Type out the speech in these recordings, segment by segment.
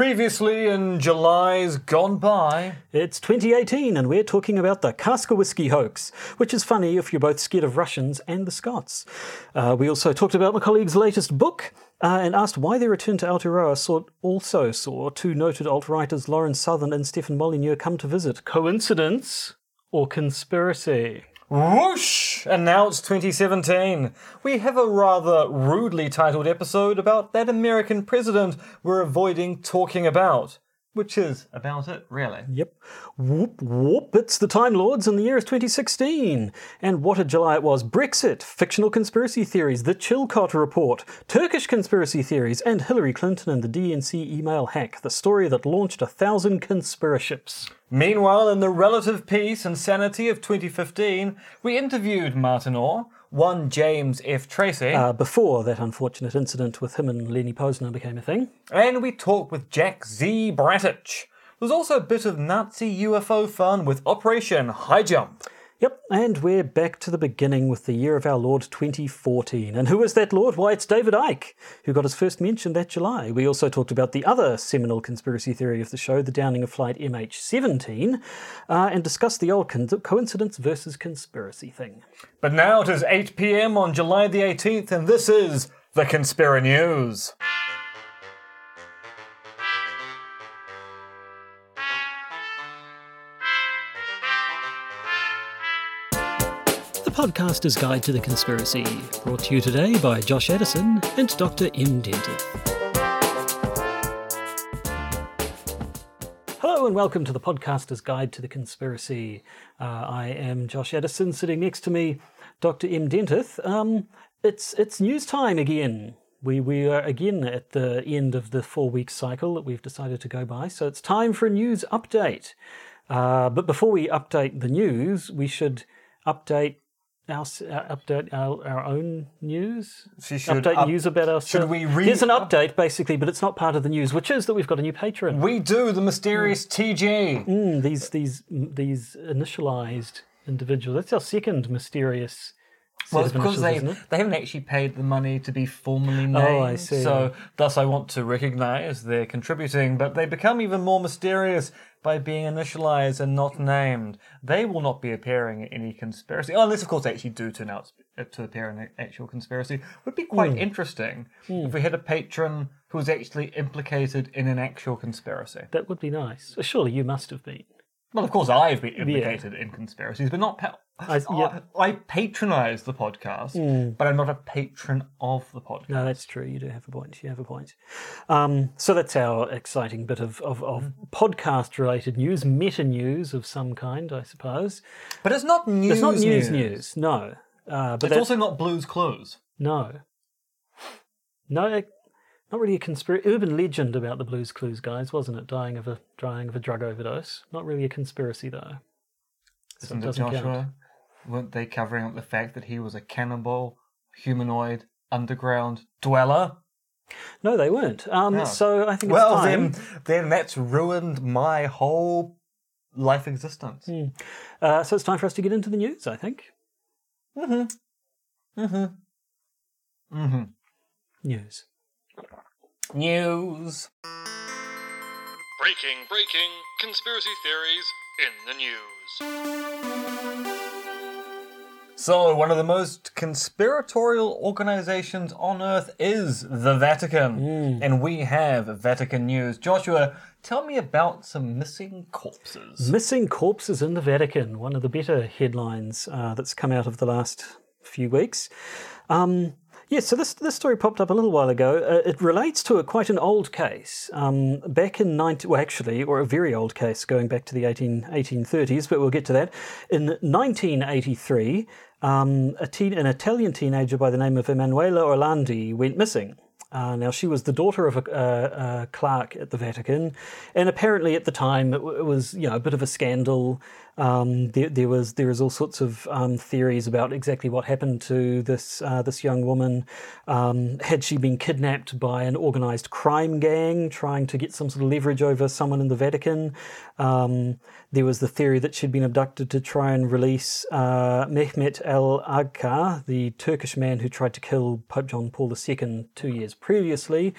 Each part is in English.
Previously in July's gone by. It's 2018, and we're talking about the Caska Whiskey hoax, which is funny if you're both scared of Russians and the Scots. Uh, we also talked about my colleague's latest book uh, and asked why their return to Aotearoa saw, also saw two noted alt-righters, Lauren Southern and Stefan Molyneux, come to visit. Coincidence or conspiracy? Whoosh! And now it's 2017. We have a rather rudely titled episode about that American president we're avoiding talking about. Which is about it, really. Yep. Whoop, whoop. It's the Time Lords, and the year is 2016. And what a July it was. Brexit, fictional conspiracy theories, the Chilcot Report, Turkish conspiracy theories, and Hillary Clinton and the DNC email hack, the story that launched a thousand conspiraships. Meanwhile, in the relative peace and sanity of 2015, we interviewed Martin Orr, one James F. Tracy, Uh, before that unfortunate incident with him and Lenny Pozner became a thing. and we talked with Jack Z. Bratich. There's also a bit of Nazi UFO fun with Operation High Jump. Yep, and we're back to the beginning with the year of our Lord 2014. And who is that Lord? Why, it's David Icke, who got his first mention that July. We also talked about the other seminal conspiracy theory of the show, the downing of Flight MH17, uh, and discussed the old con- coincidence versus conspiracy thing. But now it is 8 pm on July the 18th, and this is the Conspira News. Podcaster's Guide to the Conspiracy, brought to you today by Josh Edison and Dr. M. Dentith. Hello and welcome to the podcaster's Guide to the Conspiracy. Uh, I am Josh Edison. Sitting next to me, Dr. M. Dentith. Um, it's it's news time again. We we are again at the end of the four week cycle that we've decided to go by. So it's time for a news update. Uh, but before we update the news, we should update our uh, update our, our own news. She should update up- news about ourselves. should we re- Here's an update, basically, but it's not part of the news, which is that we've got a new patron. We do the mysterious TG. Mm, these these these initialized individuals. That's our second mysterious. Well, it's because they they haven't actually paid the money to be formally named. Oh, I see. So thus, I want to recognise they're contributing, but they become even more mysterious by being initialised and not named. They will not be appearing in any conspiracy, oh, unless of course they actually do turn out to appear in an actual conspiracy. Would be quite Hmm. interesting if we had a patron who was actually implicated in an actual conspiracy. That would be nice. Surely you must have been. Well, of course, I've been implicated in conspiracies, but not. Pa- I- yeah. I, I patronise the podcast, but I'm not a patron of the podcast. No, that's true. You do have a point. You have a point. Um, so that's our exciting bit of, of, of podcast related news, meta news of some kind, I suppose. But it's not news. It's not news news, no. Uh, but It's also not Blues Clues. No. No, not really a conspiracy. Urban legend about the Blues Clues guys, wasn't it? Dying of a dying of a drug overdose. Not really a conspiracy though. So Isn't it it Joshua? count. Weren't they covering up the fact that he was a cannibal, humanoid, underground dweller? No, they weren't. Um, No. So I think it's Well, time. then, then that's ruined my whole life existence. Uh, so it's time for us to get into the news. I think Mm-hmm. Mm-hmm. Mm-hmm. news. News. Breaking, breaking, conspiracy theories in the news. So, one of the most conspiratorial organizations on earth is the Vatican. And we have Vatican news. Joshua, tell me about some missing corpses. Missing corpses in the Vatican. One of the better headlines uh, that's come out of the last few weeks. Um, Yes, so this, this story popped up a little while ago. Uh, it relates to a, quite an old case. Um, back in 19, well, actually, or a very old case going back to the 18, 1830s, but we'll get to that. In 1983, um, teen, an Italian teenager by the name of Emanuela Orlandi went missing. Uh, now, she was the daughter of a, a, a clerk at the Vatican, and apparently at the time it, w- it was, you know, a bit of a scandal. Um, there, there was there is all sorts of um, theories about exactly what happened to this uh, this young woman. Um, had she been kidnapped by an organised crime gang trying to get some sort of leverage over someone in the Vatican? Um, there was the theory that she'd been abducted to try and release uh, Mehmet Ali Agca, the Turkish man who tried to kill Pope John Paul II two years previously.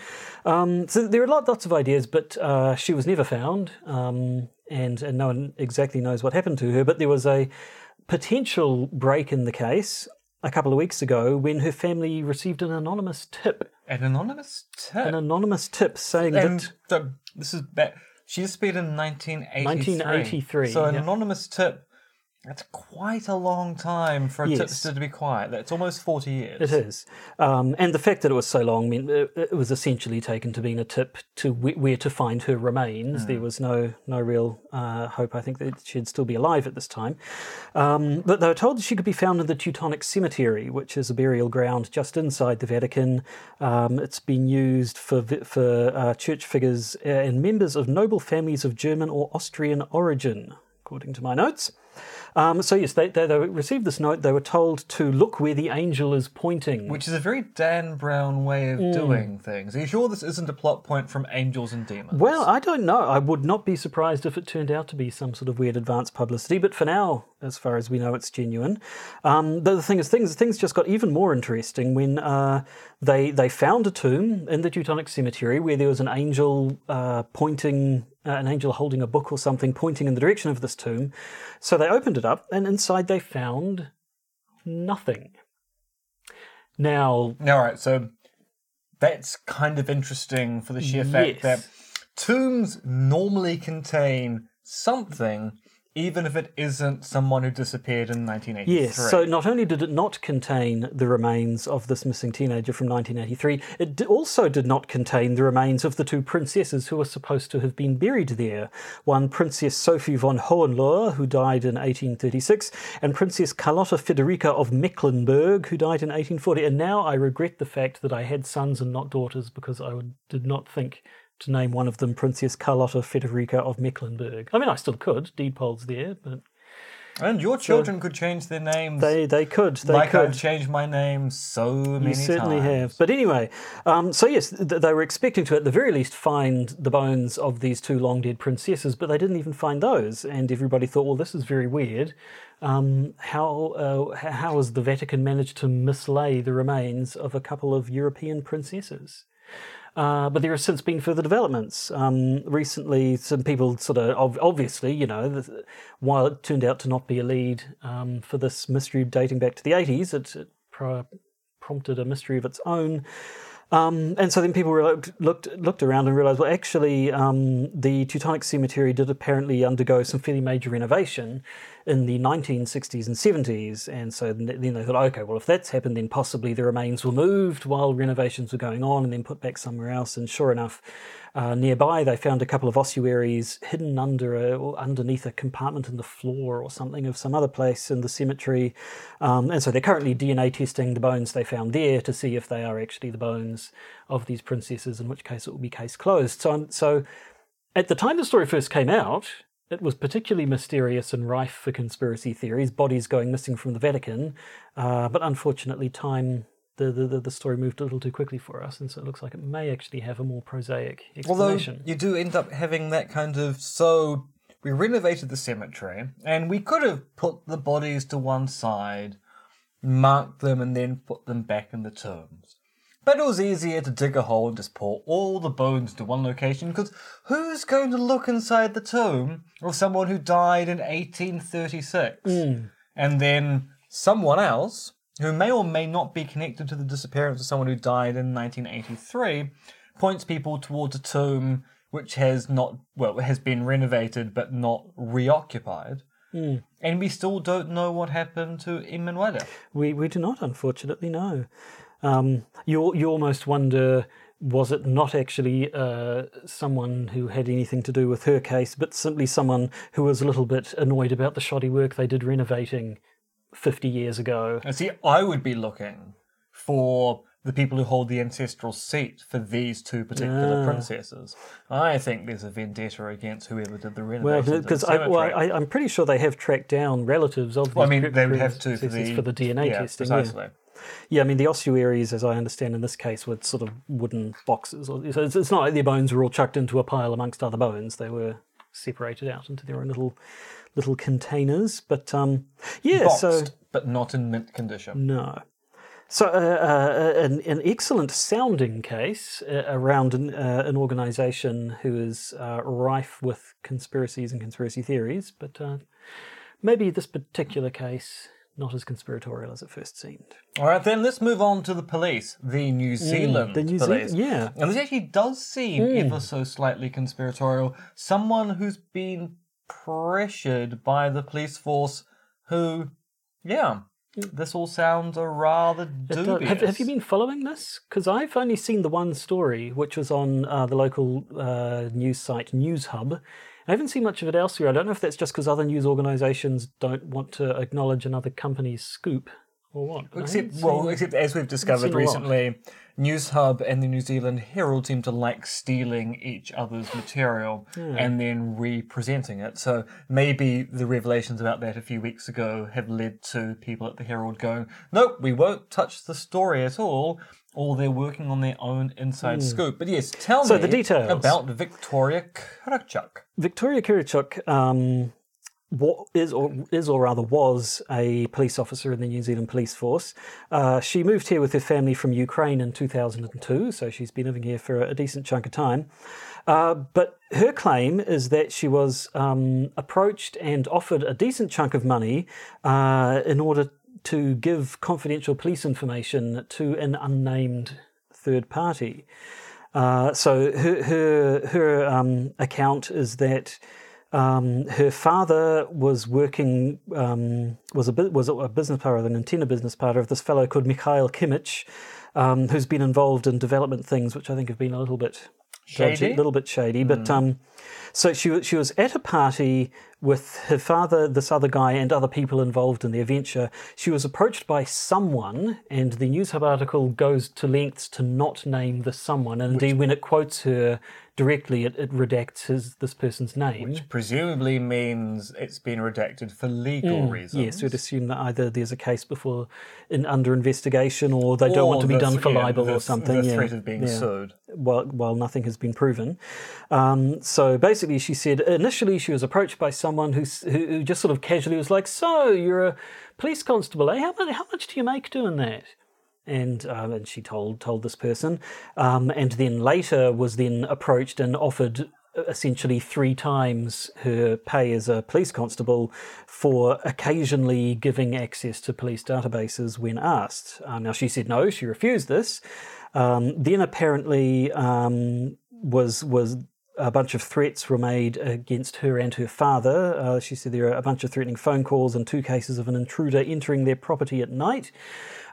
Um, so there are lot, lots of ideas, but uh, she was never found, um, and, and no one exactly knows what happened to her. But there was a potential break in the case a couple of weeks ago when her family received an anonymous tip. An anonymous tip. An anonymous tip saying and that. the, this is back. She disappeared in 1983. 1983, So an yeah. anonymous tip. That's quite a long time for a Yes. tipster to be quiet. That's almost 40 years. It is. Um, and the fact that it was so long meant it, it was essentially taken to being a tip to where to find her remains. There was no no real uh, hope, I think, that she'd still be alive at this time. Um, but they were told that she could be found in the Teutonic Cemetery, which is a burial ground just inside the Vatican. Um, it's been used for, for uh, church figures uh, and members of noble families of German or Austrian origin, according to my notes. Um, so yes, they, they, they received this note. They were told to look where the angel is pointing. Which is a very Dan Brown way of Hmm. doing things. Are you sure this isn't a plot point from Angels and Demons? well, I don't know. I would not be surprised if it turned out to be some sort of weird advanced publicity. But for now, as far as we know, it's genuine. Um, the, the thing is, things things just got even more interesting when uh, they they found a tomb in the Teutonic Cemetery where there was an angel uh, pointing, uh, an angel holding a book or something, pointing in the direction of this tomb. So they opened it up, and inside they found nothing. Now, All right, so that's kind of interesting for the sheer fact Yes. that tombs normally contain something, even if it isn't someone who disappeared in 1983. Yes, so not only did it not contain the remains of this missing teenager from 1983, it also did not contain the remains of the two princesses who were supposed to have been buried there. One, Princess Sophie von Hohenlohe, who died in 1836, and Princess Carlotta Federica of Mecklenburg, who died in 1840. And now I regret the fact that I had sons and not daughters because I did not think to name one of them Princess Carlotta Federica of Mecklenburg. I mean, I still could, deed polls there, but and your children could change their names. they, they could. They like could. I've changed my name so many You certainly times. have. But anyway, um, so yes, th- they were expecting to, at the very least, find the bones of these two long dead princesses, but they didn't even find those. And everybody thought, well, this is very weird. Um, how uh, how has the Vatican managed to mislay the remains of a couple of European princesses? Uh, but there have since been further developments. Um, recently, some people sort of ob- obviously, you know, while it turned out to not be a lead um, for this mystery dating back to the 80s, it, it pro- prompted a mystery of its own. Um, and so then people looked, looked looked around and realised, well, actually, um, the Teutonic Cemetery did apparently undergo some fairly major renovation in the 1960s and 70s. And so then they thought, okay, well, if that's happened, then possibly the remains were moved while renovations were going on and then put back somewhere else. And sure enough, uh, nearby they found a couple of ossuaries hidden under a, underneath a compartment in the floor or something of some other place in the cemetery. Um, and so they're currently DNA testing the bones they found there to see if they are actually the bones of these princesses, in which case it will be case closed. So, so at the time the story first came out, it was particularly mysterious and rife for conspiracy theories, bodies going missing from the Vatican. Uh, but unfortunately, time. The, the, the- story moved a little too quickly for us, and so it looks like it may actually have a more prosaic explanation. Although you do end up having that kind of so we renovated the cemetery and we could have put the bodies to one side, marked them, and then put them back in the tombs. But it was easier to dig a hole and just pour all the bones to one location because who's going to look inside the tomb of someone who died in 1836? Hmm. And then someone else, who may or may not be connected to the disappearance of someone who died in 1983, points people towards a tomb which has not, well, has been renovated but not reoccupied. Hmm. And we still don't know what happened to Emanuela. We we do not, unfortunately, know. Um, you you almost wonder was it not actually uh, someone who had anything to do with her case, but simply someone who was a little bit annoyed about the shoddy work they did renovating fifty years ago. And see, I would be looking for the people who hold the ancestral seat for these two particular Ah. princesses. I think there's a vendetta against whoever did the Well, renovations. of because I, well, I, I'm pretty sure they have tracked down relatives of. Well, I mean, they would have to for the, for the DNA yeah, testing. Precisely. Yeah, I mean the ossuaries, as I understand in this case, were sort of wooden boxes. So it's, it's not like their bones were all chucked into a pile amongst other bones. They were separated out into their own little little containers. But um, yeah, Boxed, so but not in mint condition. no. So, uh, uh, an, an excellent sounding case uh, around an, uh, an organisation who is uh, rife with conspiracies and conspiracy theories, but uh, maybe this particular case not as conspiratorial as it first seemed. All right, then let's move on to the police, the New Zealand Mm, the New police. Zealand, yeah. And this actually does seem ever so slightly conspiratorial. Someone who's been pressured by the police force, who, yeah, this all sounds a rather dubious. Have, have you been following this? Because I've only seen the one story, which was on uh, the local uh, news site News Hub. I haven't seen much of it elsewhere. I don't know if that's just because other news organisations don't want to acknowledge another company's scoop or what. Except, well, except as we've discovered recently, News Hub and the New Zealand Herald seem to like stealing each other's material Hmm. and then representing it. So maybe the revelations about that a few weeks ago have led to people at the Herald going, "Nope, we won't touch the story at all." Or they're working on their own inside scoop. But yes, tell. So me the details. about Victoria Kravchuk. Victoria Kirichuk um, wa- is, or is, or rather was, a police officer in the New Zealand Police Force. Uh, she moved here with her family from Ukraine in 2002, so she's been living here for a decent chunk of time. Uh, but her claim is that she was um, approached and offered a decent chunk of money uh, in order to give confidential police information to an unnamed third party. Uh, so her her her um, account is that um, her father was working was a was a business partner, an antenna business partner of this fellow called Mikhail Kimmich, um, who's been involved in development things which I think have been a little bit Shady? a little bit shady. But um, so she she was at a party with her father, this other guy, and other people involved in their venture. She was approached by someone, and the News Hub article goes to lengths to not name the someone. And indeed, when it quotes her directly, it, it redacts his this person's name. Which presumably means it's been redacted for legal reasons. Mm, Yes, we'd assume that either there's a case before in under investigation, or they don't want to be done for yeah, libel the- or something. The yeah. threat of being Yeah. sued. while, while nothing has been proven. Um, so basically, she said initially she was approached by someone who, who who just sort of casually was like, "So you're a police constable, eh? How much, how much do you make doing that?" And, um, and she told told this person, um, and then later was then approached and offered uh, essentially three times her pay as a police constable for occasionally giving access to police databases when asked. Uh, now she said no, she refused this. Um, then apparently um, was was a bunch of threats were made against her and her father. Uh, she said there are a bunch of threatening phone calls and two cases of an intruder entering their property at night.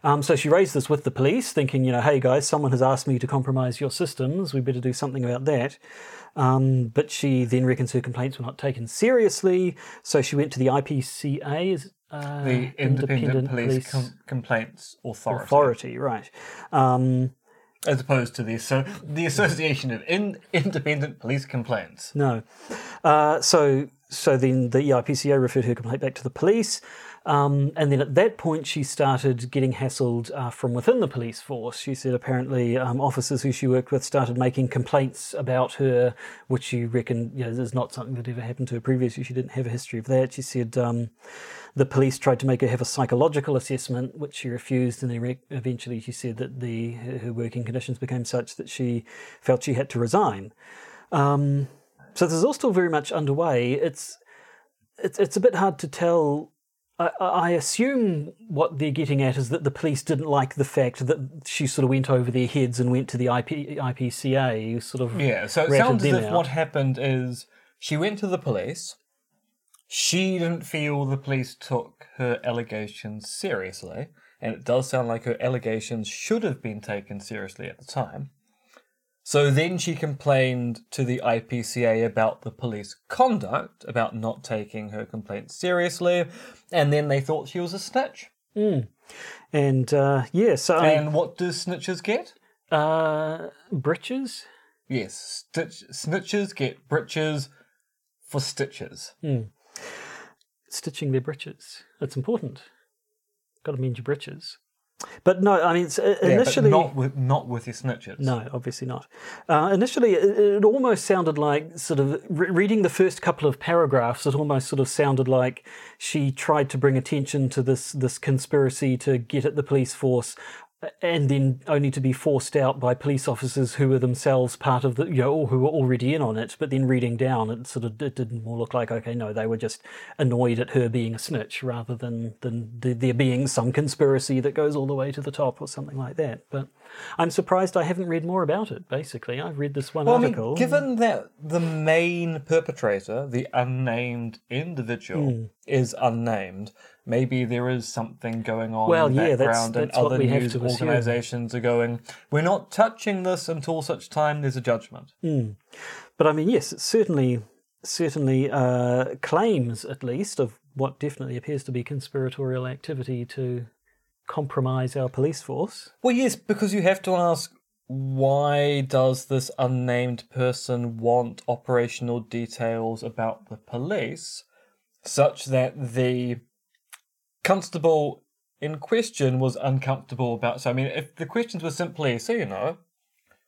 Um, so she raised this with the police, thinking, you know, hey guys, someone has asked me to compromise your systems. We better do something about that. Um, but she then reckons her complaints were not taken seriously, so she went to the IPCA, uh, The Independent, Police, Com- Complaints Authority, Authority, right? Um, as opposed to the so the Association of In- Independent Police Complaints. No. Uh, so so then the E IPCA referred her complaint back to the police. Um, and then at that point, she started getting hassled uh, from within the police force. She said apparently um, officers who she worked with started making complaints about her, which she reckoned you know, is not something that ever happened to her previously. She didn't have a history of that. She said um, the police tried to make her have a psychological assessment, which she refused, and then re- eventually she said that the her working conditions became such that she felt she had to resign. Um, so this is all still very much underway. It's it's it's a bit hard to tell. I, I assume what they're getting at is that the police didn't like the fact that she sort of went over their heads and went to the IP, IPCA, sort of Yeah, so it sounds as if out. what happened is she went to the police. She didn't feel the police took her allegations seriously, and it does sound like her allegations should have been taken seriously at the time. So then she complained to the IPCA about the police conduct, about not taking her complaints seriously, and then they thought she was a snitch. and uh, yeah, so And what do snitches get? uh, britches. Yes, stitch, snitches get britches for stitches. stitching their breeches. It's important. Got to mend your breeches. But no, I mean, uh, Yeah, initially, but not with not with your snitches. no, obviously not. Uh, initially, it, it almost sounded like sort of re- reading the first couple of paragraphs. It almost sort of sounded like she tried to bring attention to this this conspiracy to get at the police force and then only to be forced out by police officers who were themselves part of the, you know, who were already in on it. But then reading down, it sort of it didn't more look like okay, no, they were just annoyed at her being a snitch rather than than the, there being some conspiracy that goes all the way to the top or something like that. But I'm surprised I haven't read more about it. Basically, I've read this one Well, I mean, article. given that the main perpetrator, the unnamed individual, Hmm. is unnamed, maybe there is something going on Well, in the yeah, that's- background, that's and other news to assume. are going. We're not touching this until such time there's a judgment. But I mean, yes, it certainly certainly uh, claims, at least, of what definitely appears to be conspiratorial activity to compromise our police force. Well, yes, because you have to ask why does this unnamed person want operational details about the police such that the constable in question was uncomfortable about so I mean if the questions were simply so you know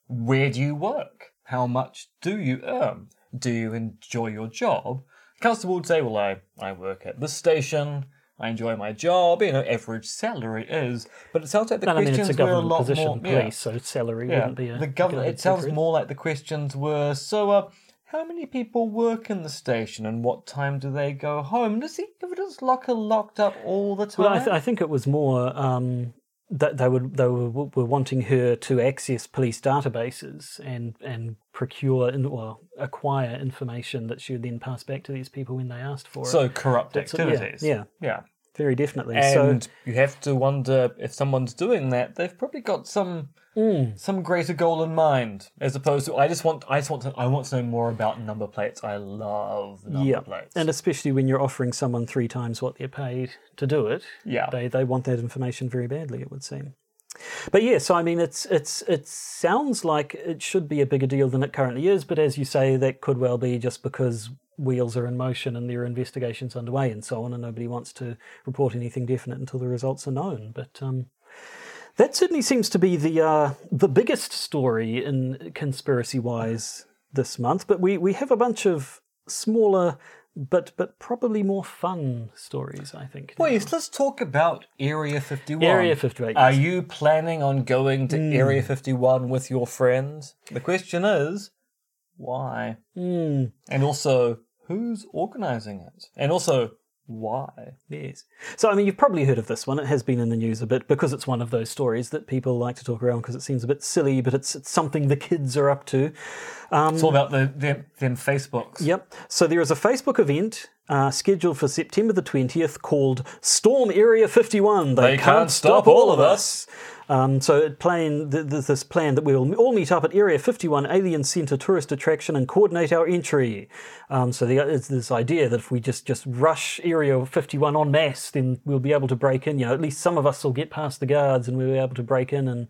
where do you work how much do you earn do you enjoy your job constable would say well I, I work at this station I enjoy my job, you know, average salary is, but it sounds like the And I mean, questions it's a were a lot position, more. police, yeah. so salary Yeah, wouldn't be a the government. It sounds more like the questions were so. Uh, how many people work in the station, and what time do they go home? Does the evidence locker locked up all the time? Well, I, th- I think it was more um, that they would they were, were wanting her to access police databases and and procure and well acquire information that she would then pass back to these people when they asked for so it. So corrupt That's- yeah, activities. yeah. yeah. Very definitely. And so you have to wonder if someone's doing that, they've probably got some Hmm. some greater goal in mind, as opposed to I just want I just want to I want to know more about number plates. I love number yeah, plates. and especially when you're offering someone three times what they're paid to do it, yeah, they they want that information very badly. It would seem. But yes, I mean, it's it's it sounds like it should be a bigger deal than it currently is. But as you say, that could well be just because wheels are in motion and there are investigations underway and so on, and nobody wants to report anything definite until the results are known. But um, that certainly seems to be the uh, the biggest story in conspiracy wise this month. But we we have a bunch of smaller. But but probably more fun stories, I think. Well, yes, let's talk about Area 51. Area 58, Are. You planning on going to Area 51 with your friends? The question is, why? Hmm. And also, who's organizing it? And also, why? Yes. So, I mean, you've probably heard of this one. It has been in the news a bit because it's one of those stories that people like to talk around because it seems a bit silly, but it's, it's something the kids are up to. Um, It's all about the them, them Facebooks. Yep. So, there is a Facebook event uh, scheduled for September the 20th called Storm Area 51. They, can't stop all of us. Um, so, plan, th- th- this plan that we will all meet up at Area 51 Alien Centre tourist attraction and coordinate our entry. Um, so, the, it's this idea that if we just, just rush Area 51 en masse, then we'll be able to break in. You know, at least some of us will get past the guards and we'll be able to break in and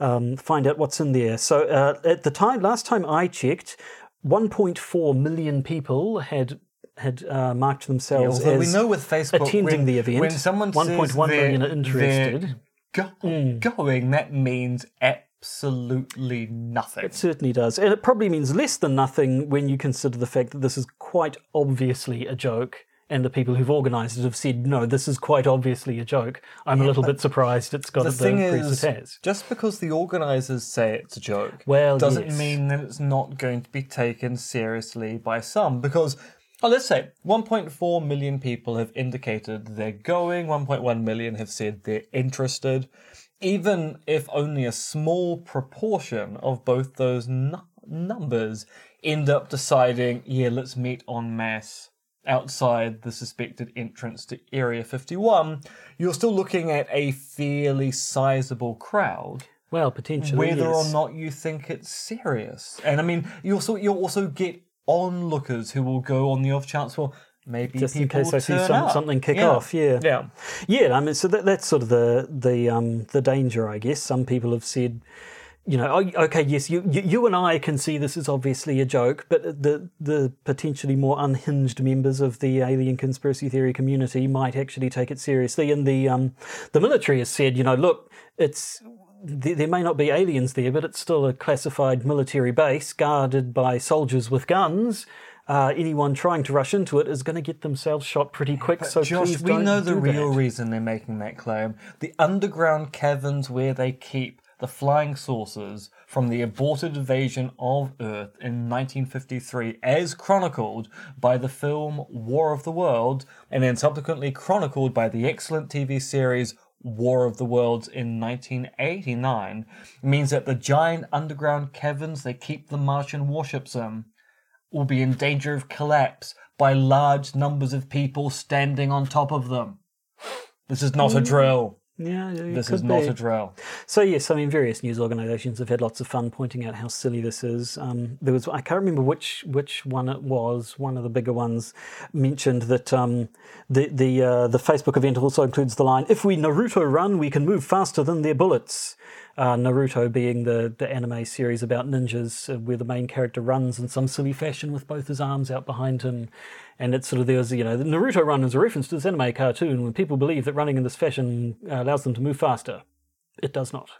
um, find out what's in there. So, uh, at the time, last time I checked, 1.4 million people had had uh, marked themselves Although we know with Facebook, attending when, the event. when someone 1.1 says million are interested. Go, hmm. Going, that means absolutely nothing. It certainly does. And it probably means less than nothing when you consider the fact that this is quite obviously a joke. And the people who've organised it have said, no, this is quite obviously a joke. I'm a little bit surprised it's got the the, thing is, it has. just because the organisers say it's a joke, Well, doesn't yes. mean that it's not going to be taken seriously by some. Because, oh, let's say 1.4 million people have indicated they're going, 1.1 million have said they're interested. Even if only a small proportion of both those nu- numbers end up deciding, yeah, let's meet en masse outside the suspected entrance to Area 51, you're still looking at a fairly sizable crowd Well, potentially. whether or not you think it's serious. And I mean, you also you also get onlookers who will go on the off chance. Well, maybe Just in people case I see some, something kick Yeah. off, yeah. Yeah. Yeah, I mean, so that, that's sort of the the um, the danger, I guess. Some people have said, you know, oh, okay, yes, you, you you and I can see this is obviously a joke, but the the potentially more unhinged members of the alien conspiracy theory community might actually take it seriously. And the um, the military has said, you know, look, it's there, may not be aliens there, but it's still a classified military base guarded by soldiers with guns. Uh, anyone trying to rush into it is going to get themselves shot pretty quick. so Josh, please we don't know the do real that. reason they're making that claim. The underground caverns where they keep the flying saucers from the aborted invasion of Earth in 1953, as chronicled by the film War of the World, and then subsequently chronicled by the excellent TV series War of the Worlds in 1989, means that the giant underground caverns they keep the Martian warships in will be in danger of collapse by large numbers of people standing on top of them. This is not a mm. drill. Yeah, This is not be. a drill. So yes, I mean, various news organisations have had lots of fun pointing out how silly this is. Um, there was I can't remember which which one it was. One of the bigger ones mentioned that um, the the uh, the Facebook event also includes the line, "If we Naruto run, we can move faster than their bullets." Uh, Naruto being the the anime series about ninjas, uh, where the main character runs in some silly fashion with both his arms out behind him. And it's sort of there's you know the Naruto run is a reference to this anime cartoon when people believe that running in this fashion uh, allows them to move faster. It does not.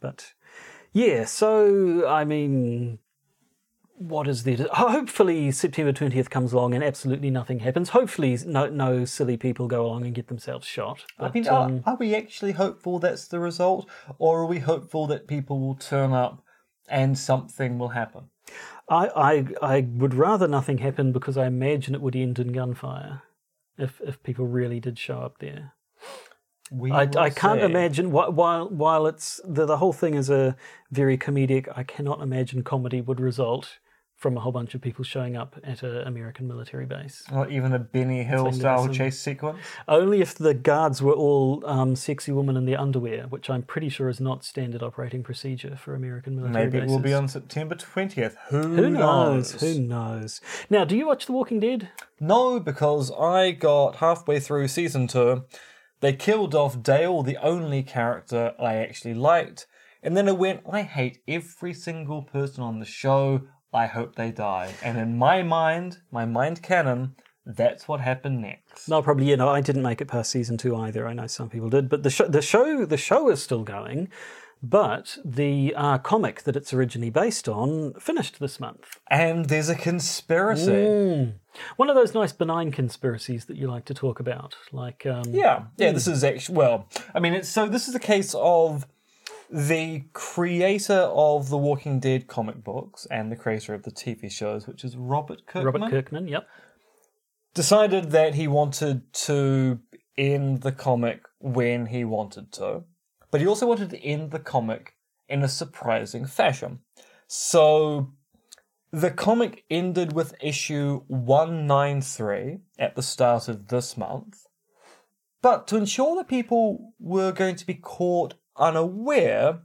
But yeah, so I mean, what is there? To, hopefully, September twentieth comes along and absolutely nothing happens. Hopefully, no no silly people go along and get themselves shot. I But, mean, um, are, are we actually hopeful that's the result? Or are we hopeful that people will turn up and something will happen? I, I I would rather nothing happen because I imagine it would end in gunfire if if people really did show up there. We I, I can't see. imagine while while it's the the whole thing is a very comedic. I cannot imagine comedy would result from a whole bunch of people showing up at an American military base. Not even a Benny Hill style some- chase sequence. Only if the guards were all um, sexy women in their underwear, which I'm pretty sure is not standard operating procedure for American military bases. Maybe it will be on September 20th. Who, Who knows? Who knows? Now, do you watch The Walking Dead? No, because I got halfway through season two. They killed off Dale, the only character I actually liked. And then it went, I hate every single person on the show. I hope they die. And in my mind, my mind canon, that's what happened next. No, probably. You know, I didn't make it past season two either. I know some people did, but the show, the show, the show is still going. But the uh, comic that it's originally based on finished this month. And there's a conspiracy. Mm. One of those nice benign conspiracies that you like to talk about, like um, Yeah, yeah. This is actually well. I mean, it's so. This is a case of the creator of the Walking Dead comic books and the creator of the TV shows, which is Robert Kirkman, Robert Kirkman. Yep. decided that he wanted to end the comic when he wanted to, but he also wanted to end the comic in a surprising fashion. So the comic ended with issue 193 at the start of this month. But to ensure that people were going to be caught unaware,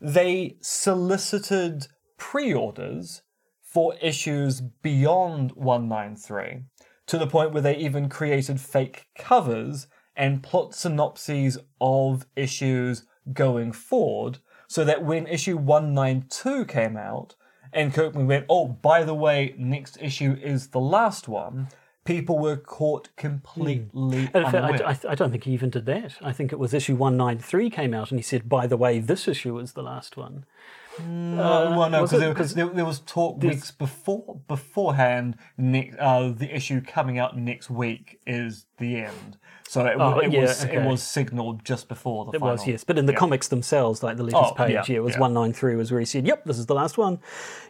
they solicited pre orders for issues beyond 193 to the point where they even created fake covers and plot synopses of issues going forward so that when issue 192 came out and Kirkman went, oh, by the way, next issue is the last one, people were caught hmm. completely in fact, unaware. I, I, I don't think he even did that. I think it was issue 193 came out and he said, by the way, this issue is the last one. Uh, well, no, because there, there was talk weeks before beforehand. Next, uh, the issue coming out next week is the end. So it, Oh, it yeah, was okay. it was signaled just before the It final. was, yes. But in the Yeah. comics themselves, like the latest Oh, page, yeah, yeah, it was yeah. 193 was where he said, yep, this is the last one.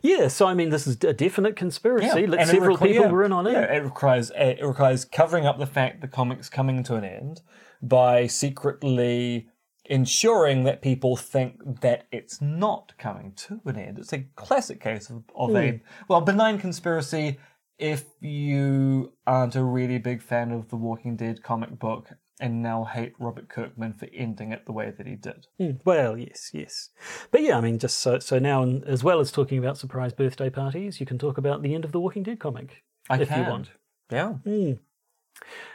Yeah, so I mean, this is a definite conspiracy. Like, several requi- people were in on it. It requires it requires covering up the fact the comic's coming to an end by secretly ensuring that people think that it's not coming to an end. It's a classic case of, of Hmm. a well benign conspiracy. If you aren't a really big fan of the Walking Dead comic book and now hate Robert Kirkman for ending it the way that he did. Mm, Well, yes, yes. But yeah, I mean, just so, so now, as well as talking about surprise birthday parties, you can talk about the end of the Walking Dead comic. I if can. you want. Yeah.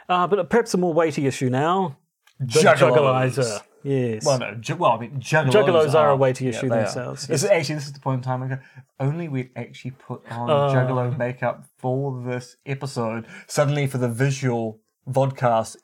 Uh, but perhaps a more weighty issue now. The Juggalos. Juggalizer. Yes. Well, no, ju- well, I mean, juggalos, Juggalos are a way to they are. themselves, This is actually this is the point in time ago. Only we'd actually put on Uh. juggalo makeup for this episode. Suddenly, for the visual vodcast,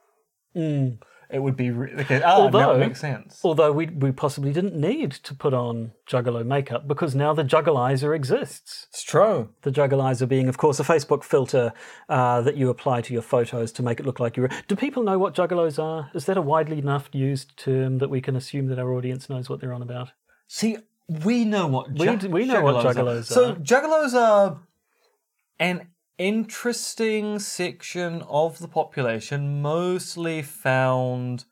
Mm. It would be re- okay. Ah, Although- it makes sense. Although we, we possibly didn't need to put on Juggalo makeup because now the Juggalizer exists. It's true. The Juggalizer being, of course, a Facebook filter uh, that you apply to your photos to make it look like you're. Do people know what Juggalos are? Is that a widely enough used term that we can assume that our audience knows what they're on about? See, we know what We ju- d- we know what juggalos are. juggalos So juggalos are an interesting section of the population, mostly found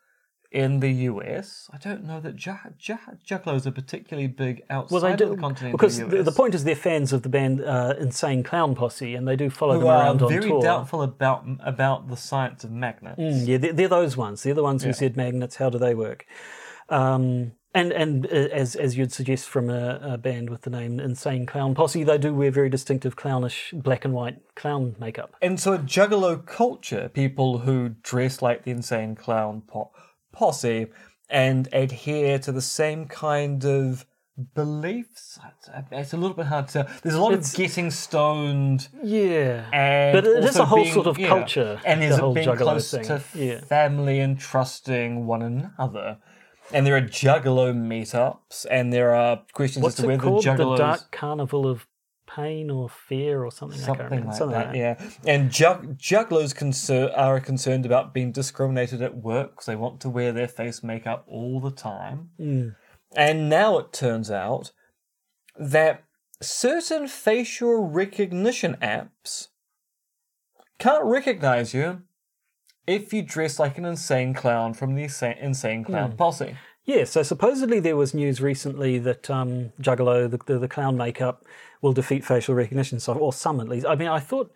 in the US. I don't know that ju- ju- juggalos are particularly big outside Well, they of the continent because the, the, point is they're fans of the band uh, Insane Clown Posse, and they do follow who them around on tour. very doubtful about about the science of magnets. Mm, yeah, they're, they're those ones. They're the ones who said magnets. How do they work? Um, and and uh, as as you'd suggest from a, a band with the name Insane Clown Posse, they do wear very distinctive clownish black and white clown makeup. And so, a juggalo culture, people who dress like the insane clown po- posse and adhere to the same kind of beliefs. It's a little bit hard to. There's a lot It's- of getting stoned Yeah, and But it is a whole being- sort of yeah, culture, and there's whole being close thing. to Yeah. family and trusting one another. And there are juggalo meetups, and there are questions what's as to whether called? The juggalos Dark Carnival of Pain or Fear or something. I can't something remember. like something that, like yeah. And jug- juggalos concer- are concerned about being discriminated at work because they want to wear their face makeup all the time. Mm. And now it turns out that certain facial recognition apps can't recognize you if you dress like an insane clown from the Insane, insane Clown Posse. Yeah, so supposedly there was news recently that um, Juggalo, the, the, the clown makeup, will defeat facial recognition software, or some at least. I mean, I thought,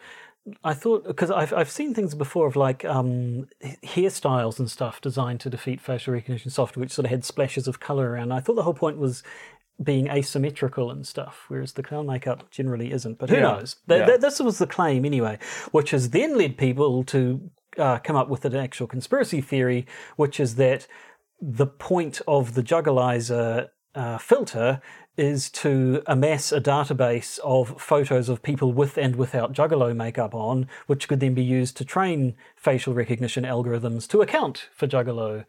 I thought because I've I've seen things before of like um, hairstyles and stuff designed to defeat facial recognition software, which sort of had splashes of color around. I thought the whole point was being asymmetrical and stuff, whereas the clown makeup generally isn't. But who Yeah. knows? Th- Yeah. th- this was the claim anyway, which has then led people to uh, come up with an actual conspiracy theory, which is that the point of the Juggalizer uh, filter is to amass a database of photos of people with and without Juggalo makeup on, which could then be used to train facial recognition algorithms to account for Juggalo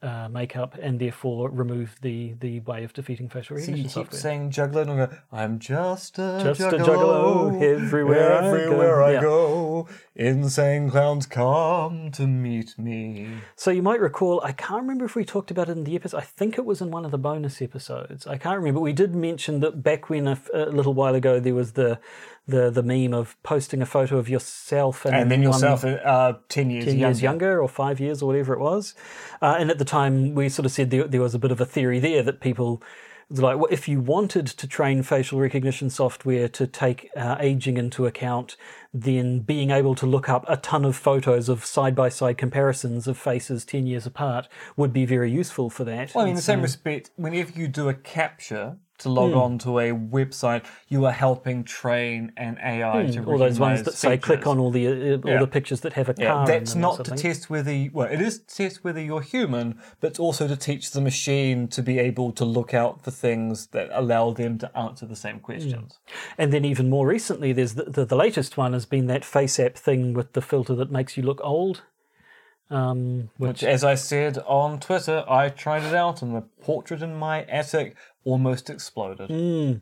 uh, makeup and therefore remove the, the way of defeating facial So you recognition keep software. saying juggler and go, I'm just a Just a juggalo. juggalo everywhere I go." everywhere I Yeah. go. Insane clowns come to meet me. So you might recall, I can't remember if we talked about it in the episode. I think it was in one of the bonus episodes. I can't remember. We did mention that back when a little while ago there was the the the meme of posting a photo of yourself and, And then one yourself uh, 10 years 10 younger. years younger or five years or whatever it was. Uh, and at the time, we sort of said there, there was a bit of a theory there that people. Like, well, if you wanted to train facial recognition software to take uh, aging into account, then being able to look up a ton of photos of side by side comparisons of faces 10 years apart would be very useful for that. Well, in the same respect, whenever you do a capture to log Hmm. on to a website, you are helping train an AI to all those ones that say click on all the uh, all Yeah. the pictures that have a Yeah, car. that's in them or not to test whether you, well, it is to test whether you're human, but it's also to teach the machine to be able to look out for things that allow them to answer the same questions. And then even more recently, there's the, the, the latest one has been that face app thing with the filter that makes you look old. Um, which, Which, as I said on Twitter, I tried it out, and the portrait in my attic almost exploded. Mm.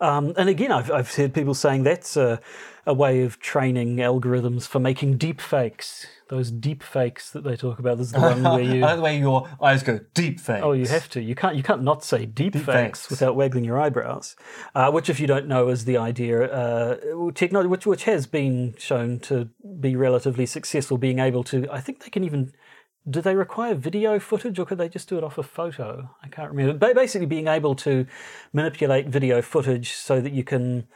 Um, and again, I've, I've heard people saying that's a, a way of training algorithms for making deep fakes. Those deep fakes that they talk about. This is the one where I you. like the way your eyes go deep fake. Oh, you have to. You can't. You can't not say deep, fakes, fakes. without waggling your eyebrows. Uh, which, if you don't know, is the idea. Uh, technology, which which has been shown to be relatively successful, being able to. I think they can even. Do they require video footage, or could they just do it off a photo? I can't remember. Ba- Basically, being able to manipulate video footage so that you can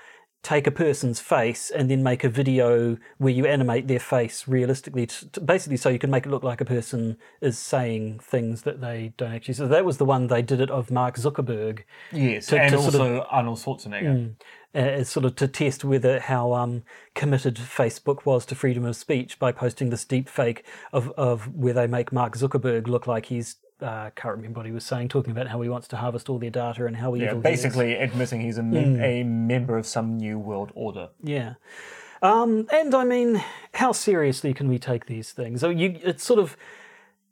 take a person's face and then make a video where you animate their face realistically, to, basically so you can make it look like a person is saying things that they don't actually. So that was the one they did it of Mark Zuckerberg, yes, to- and to sort of- also Arnold Schwarzenegger. Uh, sort of to test whether how um, committed Facebook was to freedom of speech by posting this deep fake of, of where they make Mark Zuckerberg look like he's. Uh, can't remember what he was saying, talking about how he wants to harvest all their data and how Yeah, evil he is. basically admitting he's a, mem- a member of some new world order. Yeah. Um, and I mean, how seriously can we take these things? So you, it's sort of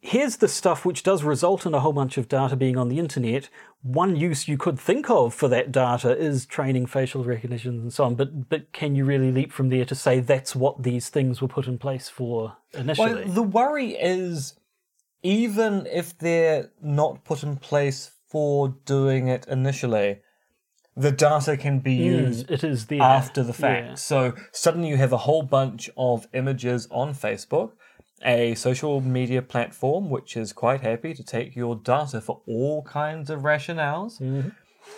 here's the stuff which does result in a whole bunch of data being on the internet. One use you could think of for that data is training facial recognition and so on. But but can you really leap from there to say that's what these things were put in place for initially? Well, the worry is even if they're not put in place for doing it initially, the data can be used Mm, it is there after the fact. Yeah. So suddenly you have a whole bunch of images on Facebook, a social media platform which is quite happy to take your data for all kinds of rationales. Mm-hmm.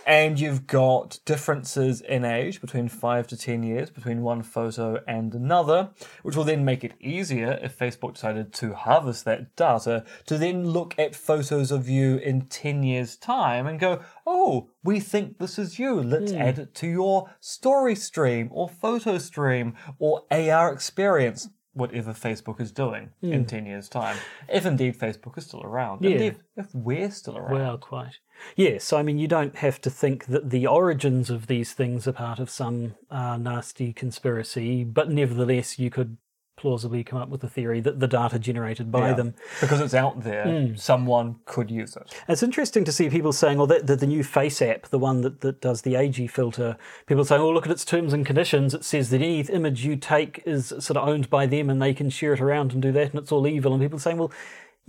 And you've got differences in age between five to 10 years between one photo and another, which will then make it easier if Facebook decided to harvest that data to then look at photos of you in 10 years' time and go, oh, we think this is you. Let's add it to your story stream or photo stream or AR experience. Whatever Facebook is doing in 10 years' time. If indeed Facebook is still around. Yeah. Indeed, if we're still around. Well, quite. Yes, I mean, you don't have to think that the origins of these things are part of some uh, nasty conspiracy, but nevertheless, you could plausibly come up with a theory that the data generated by Yeah. them. Because it's out there, hmm. someone could use it. It's interesting to see people saying, "Oh, that the, the new FaceApp, the one that, that does the AG filter." People saying, "Oh, look at its terms and conditions. It says that any image you take is sort of owned by them, and they can share it around and do that, and it's all evil." And people saying, "Well."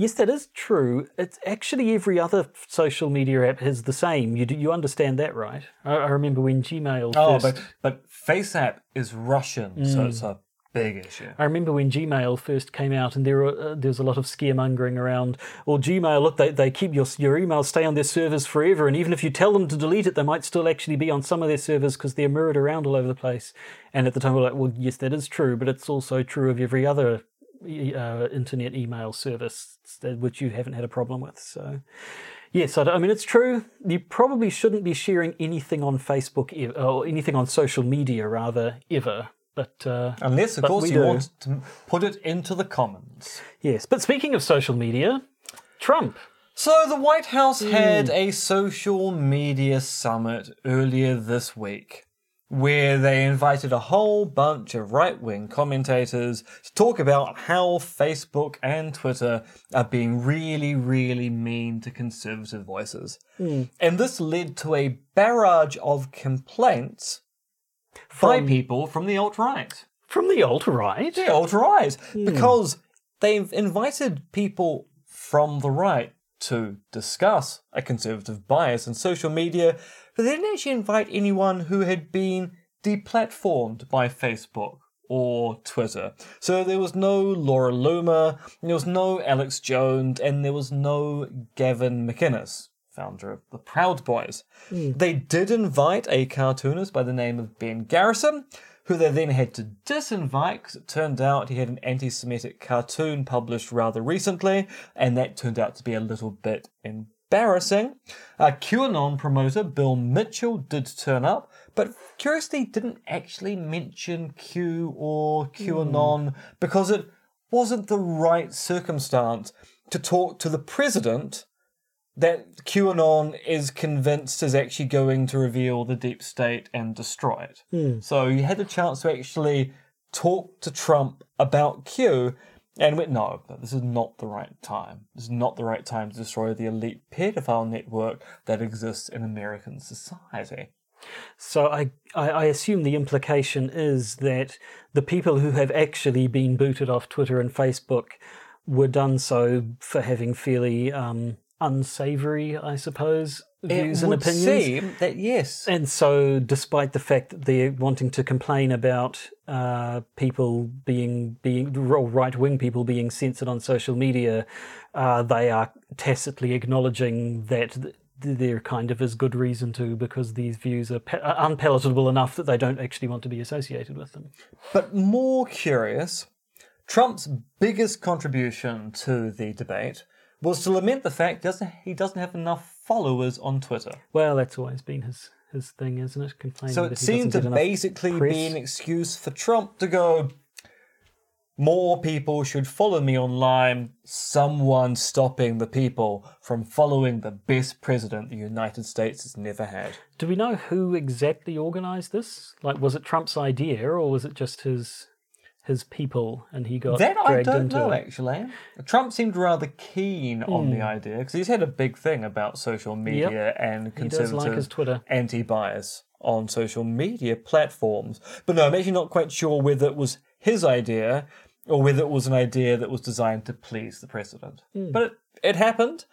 Yes, that is true. It's actually every other social media app has the same. You do, you understand that, right? I, I remember when Gmail Oh, first. but, but FaceApp is Russian, so hmm. it's a big issue. I remember when Gmail first came out, and there were, uh, there was a lot of scaremongering around. Well, Gmail, look, they, they keep your your emails stay on their servers forever, and even if you tell them to delete it, they might still actually be on some of their servers because they're mirrored around all over the place. And at the time, we we're like, well, yes, that is true, but it's also true of every other uh, internet email service which you haven't had a problem with. So. Yes, I, I mean it's true. You probably shouldn't be sharing anything on Facebook or anything on social media, rather, ever. But uh, Unless, of But course, you do. want to put it into the commons. Yes, but speaking of social media, Trump. So the White House had a social media summit earlier this week where they invited a whole bunch of right wing commentators to talk about how Facebook and Twitter are being really, really mean to conservative voices. And this led to a barrage of complaints by people from the alt right. From the alt right. The alt right. Hmm. Because they've invited people from the right to discuss a conservative bias in social media, but they didn't actually invite anyone who had been deplatformed by Facebook or Twitter. So there was no Laura Loomer, there was no Alex Jones, and there was no Gavin McInnes, founder of the Proud Boys. They did invite a cartoonist by the name of Ben Garrison, who they then had to disinvite because it turned out he had an anti Semitic cartoon published rather recently, and that turned out to be a little bit embarrassing. Uh, QAnon promoter Bill Mitchell did turn up, but curiously didn't actually mention Q or QAnon because it wasn't the right circumstance to talk to the president that QAnon is convinced is actually going to reveal the deep state and destroy it. So you had a chance to actually talk to Trump about Q and went, no, this is not the right time. This is not the right time to destroy the elite pedophile network that exists in American society. So I, I, I assume the implication is that the people who have actually been booted off Twitter and Facebook were done so for having fairly um, unsavory, I suppose, views it and would opinions. seem that yes, And so, despite the fact that they're wanting to complain about uh, people being being right wing people being censored on social media, uh, they are tacitly acknowledging that th- there kind of is good reason to because these views are, pa- are unpalatable enough that they don't actually want to be associated with them. But more curious, Trump's biggest contribution to the debate was to lament the fact doesn't he doesn't have enough followers on Twitter. Well, that's always been his his thing, isn't it? Complaining So it seemed to basically press. be an excuse for Trump to go, more people should follow me online, someone stopping the people from following the best president the United States has never had. Do we know who exactly organised this? Like, was it Trump's idea or was it just his his people, and he got That I dragged don't into know, it. actually. Trump seemed rather keen on Hmm. the idea because he's had a big thing about social media and He does like his Twitter. anti-bias on social media platforms. But no, I'm actually not quite sure whether it was his idea or whether it was an idea that was designed to please the president. Hmm. But it, it happened,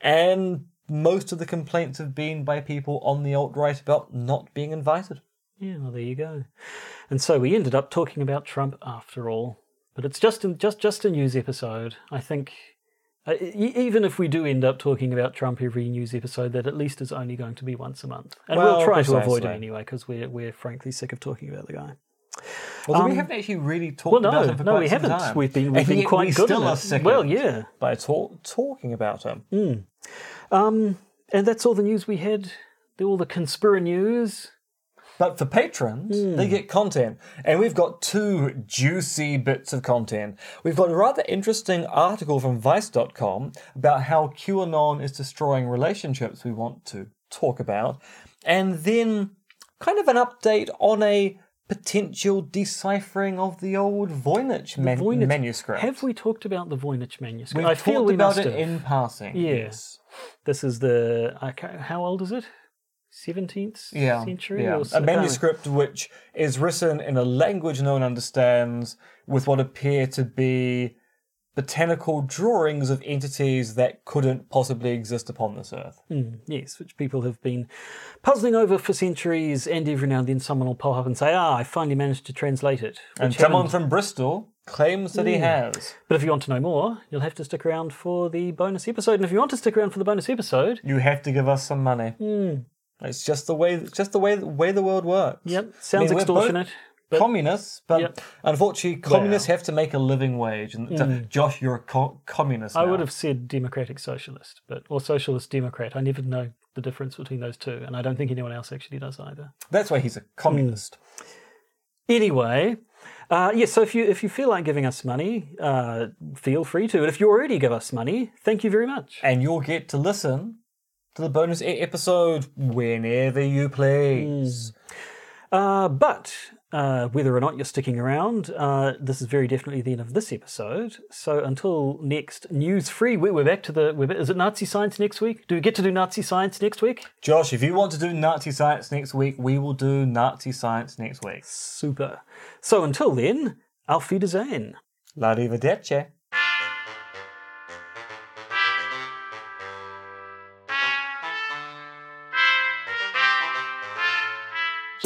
and most of the complaints have been by people on the alt right about not being invited. Yeah, well, there you go. And so we ended up talking about Trump after all. But it's just a, just just a news episode. I think uh, e- even if we do end up talking about Trump every news episode, that at least is only going to be once a month, and Well, we'll try to avoid it anyway because we're we're frankly sick of talking about the guy. Although we Um, haven't actually really talked Well, about him for no, quite we some haven't. time. We've been we've been quite we good still at are it. sick Well, yeah. by talk, talking about him. Um, and that's all the news we had. All the conspira news. But for patrons, Hmm. they get content. And we've got two juicy bits of content. We've got a rather interesting article from Vice.com about how QAnon is destroying relationships we want to talk about. And then kind of an update on a potential deciphering of the old Voynich, man- Voynich- manuscript. Have we talked about the Voynich manuscript? We've I talked feel we about must it have. in passing. Yeah. Yes. This is the how old is it? Seventeenth yeah, century. yeah. A manuscript which is written in a language no one understands, with what appear to be botanical drawings of entities that couldn't possibly exist upon this earth. Mm, yes, which people have been puzzling over for centuries, and every now and then someone will pop up and say, "Ah, I finally managed to translate it." And someone happened- from Bristol claims that he has. But if you want to know more, you'll have to stick around for the bonus episode. And if you want to stick around for the bonus episode, You have to give us some money. Hmm. It's just the way. Just the way. Way the world works. yep, sounds I mean, we're both extortionate. but- communists, but Yep. unfortunately, communists have to make a living wage. And so, Josh, you're a co- communist. Hmm. I now. would have said democratic socialist, but or socialist democrat. I never know the difference between those two, and I don't think anyone else actually does either. That's why he's a communist. Anyway, uh, yes. so if you if you feel like giving us money, uh, feel free to. And if you already give us money, thank you very much. and you'll get to listen to the bonus episode whenever you please. Uh, but uh, whether or not you're sticking around, uh, this is very definitely the end of this episode. So until next news free, we- we're back to the. We're, is it Nazi science next week? Do we get to do Nazi science next week? Josh, if you want to do Nazi science next week, we will do Nazi science next week. Super. So until then, auf Wiedersehen. L'arrivederci.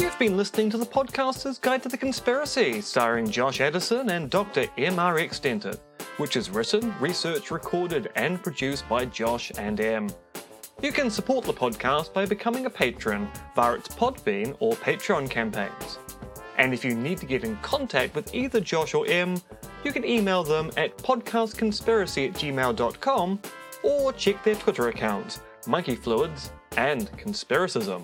You've been listening to the podcaster's Guide to the Conspiracy, starring Josh Addison and Dr. M.R.X. Dentith, which is written, researched, recorded, and produced by Josh and M. You can support the podcast by becoming a patron via its Podbean or Patreon campaigns. And if you need to get in contact with either Josh or M, you can email them at podcastconspiracy at gmail.com or check their Twitter accounts, Monkey Fluids and Conspiracism.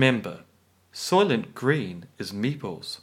Remember, Soylent Green is Meeples.